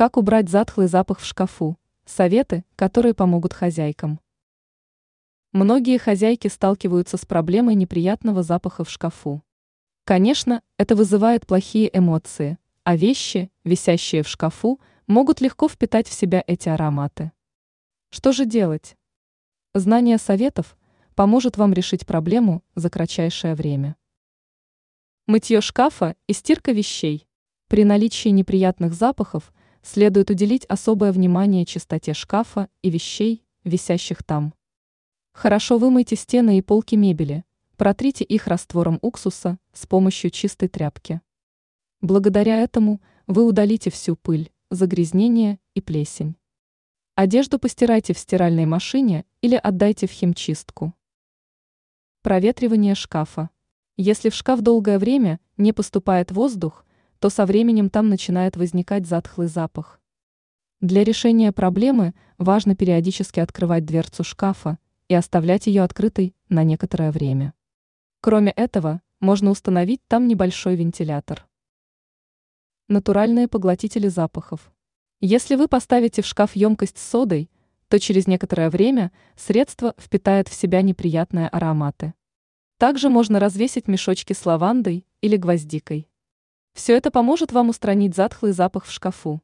Как убрать затхлый запах в шкафу? Советы, которые помогут хозяйкам. Многие хозяйки сталкиваются с проблемой неприятного запаха в шкафу. Конечно, это вызывает плохие эмоции, а вещи, висящие в шкафу, могут легко впитать в себя эти ароматы. Что же делать? Знание советов поможет вам решить проблему за кратчайшее время. Мытье шкафа и стирка вещей. При наличии неприятных запахов следует уделить особое внимание чистоте шкафа и вещей, висящих там. Хорошо вымойте стены и полки мебели, протрите их раствором уксуса с помощью чистой тряпки. Благодаря этому вы удалите всю пыль, загрязнение и плесень. Одежду постирайте в стиральной машине или отдайте в химчистку. Проветривание шкафа. Если в шкаф долгое время не поступает воздух, то со временем там начинает возникать затхлый запах. Для решения проблемы важно периодически открывать дверцу шкафа и оставлять ее открытой на некоторое время. Кроме этого, можно установить там небольшой вентилятор. Натуральные поглотители запахов. Если вы поставите в шкаф емкость с содой, то через некоторое время средство впитает в себя неприятные ароматы. Также можно развесить мешочки с лавандой или гвоздикой. Все это поможет вам устранить затхлый запах в шкафу.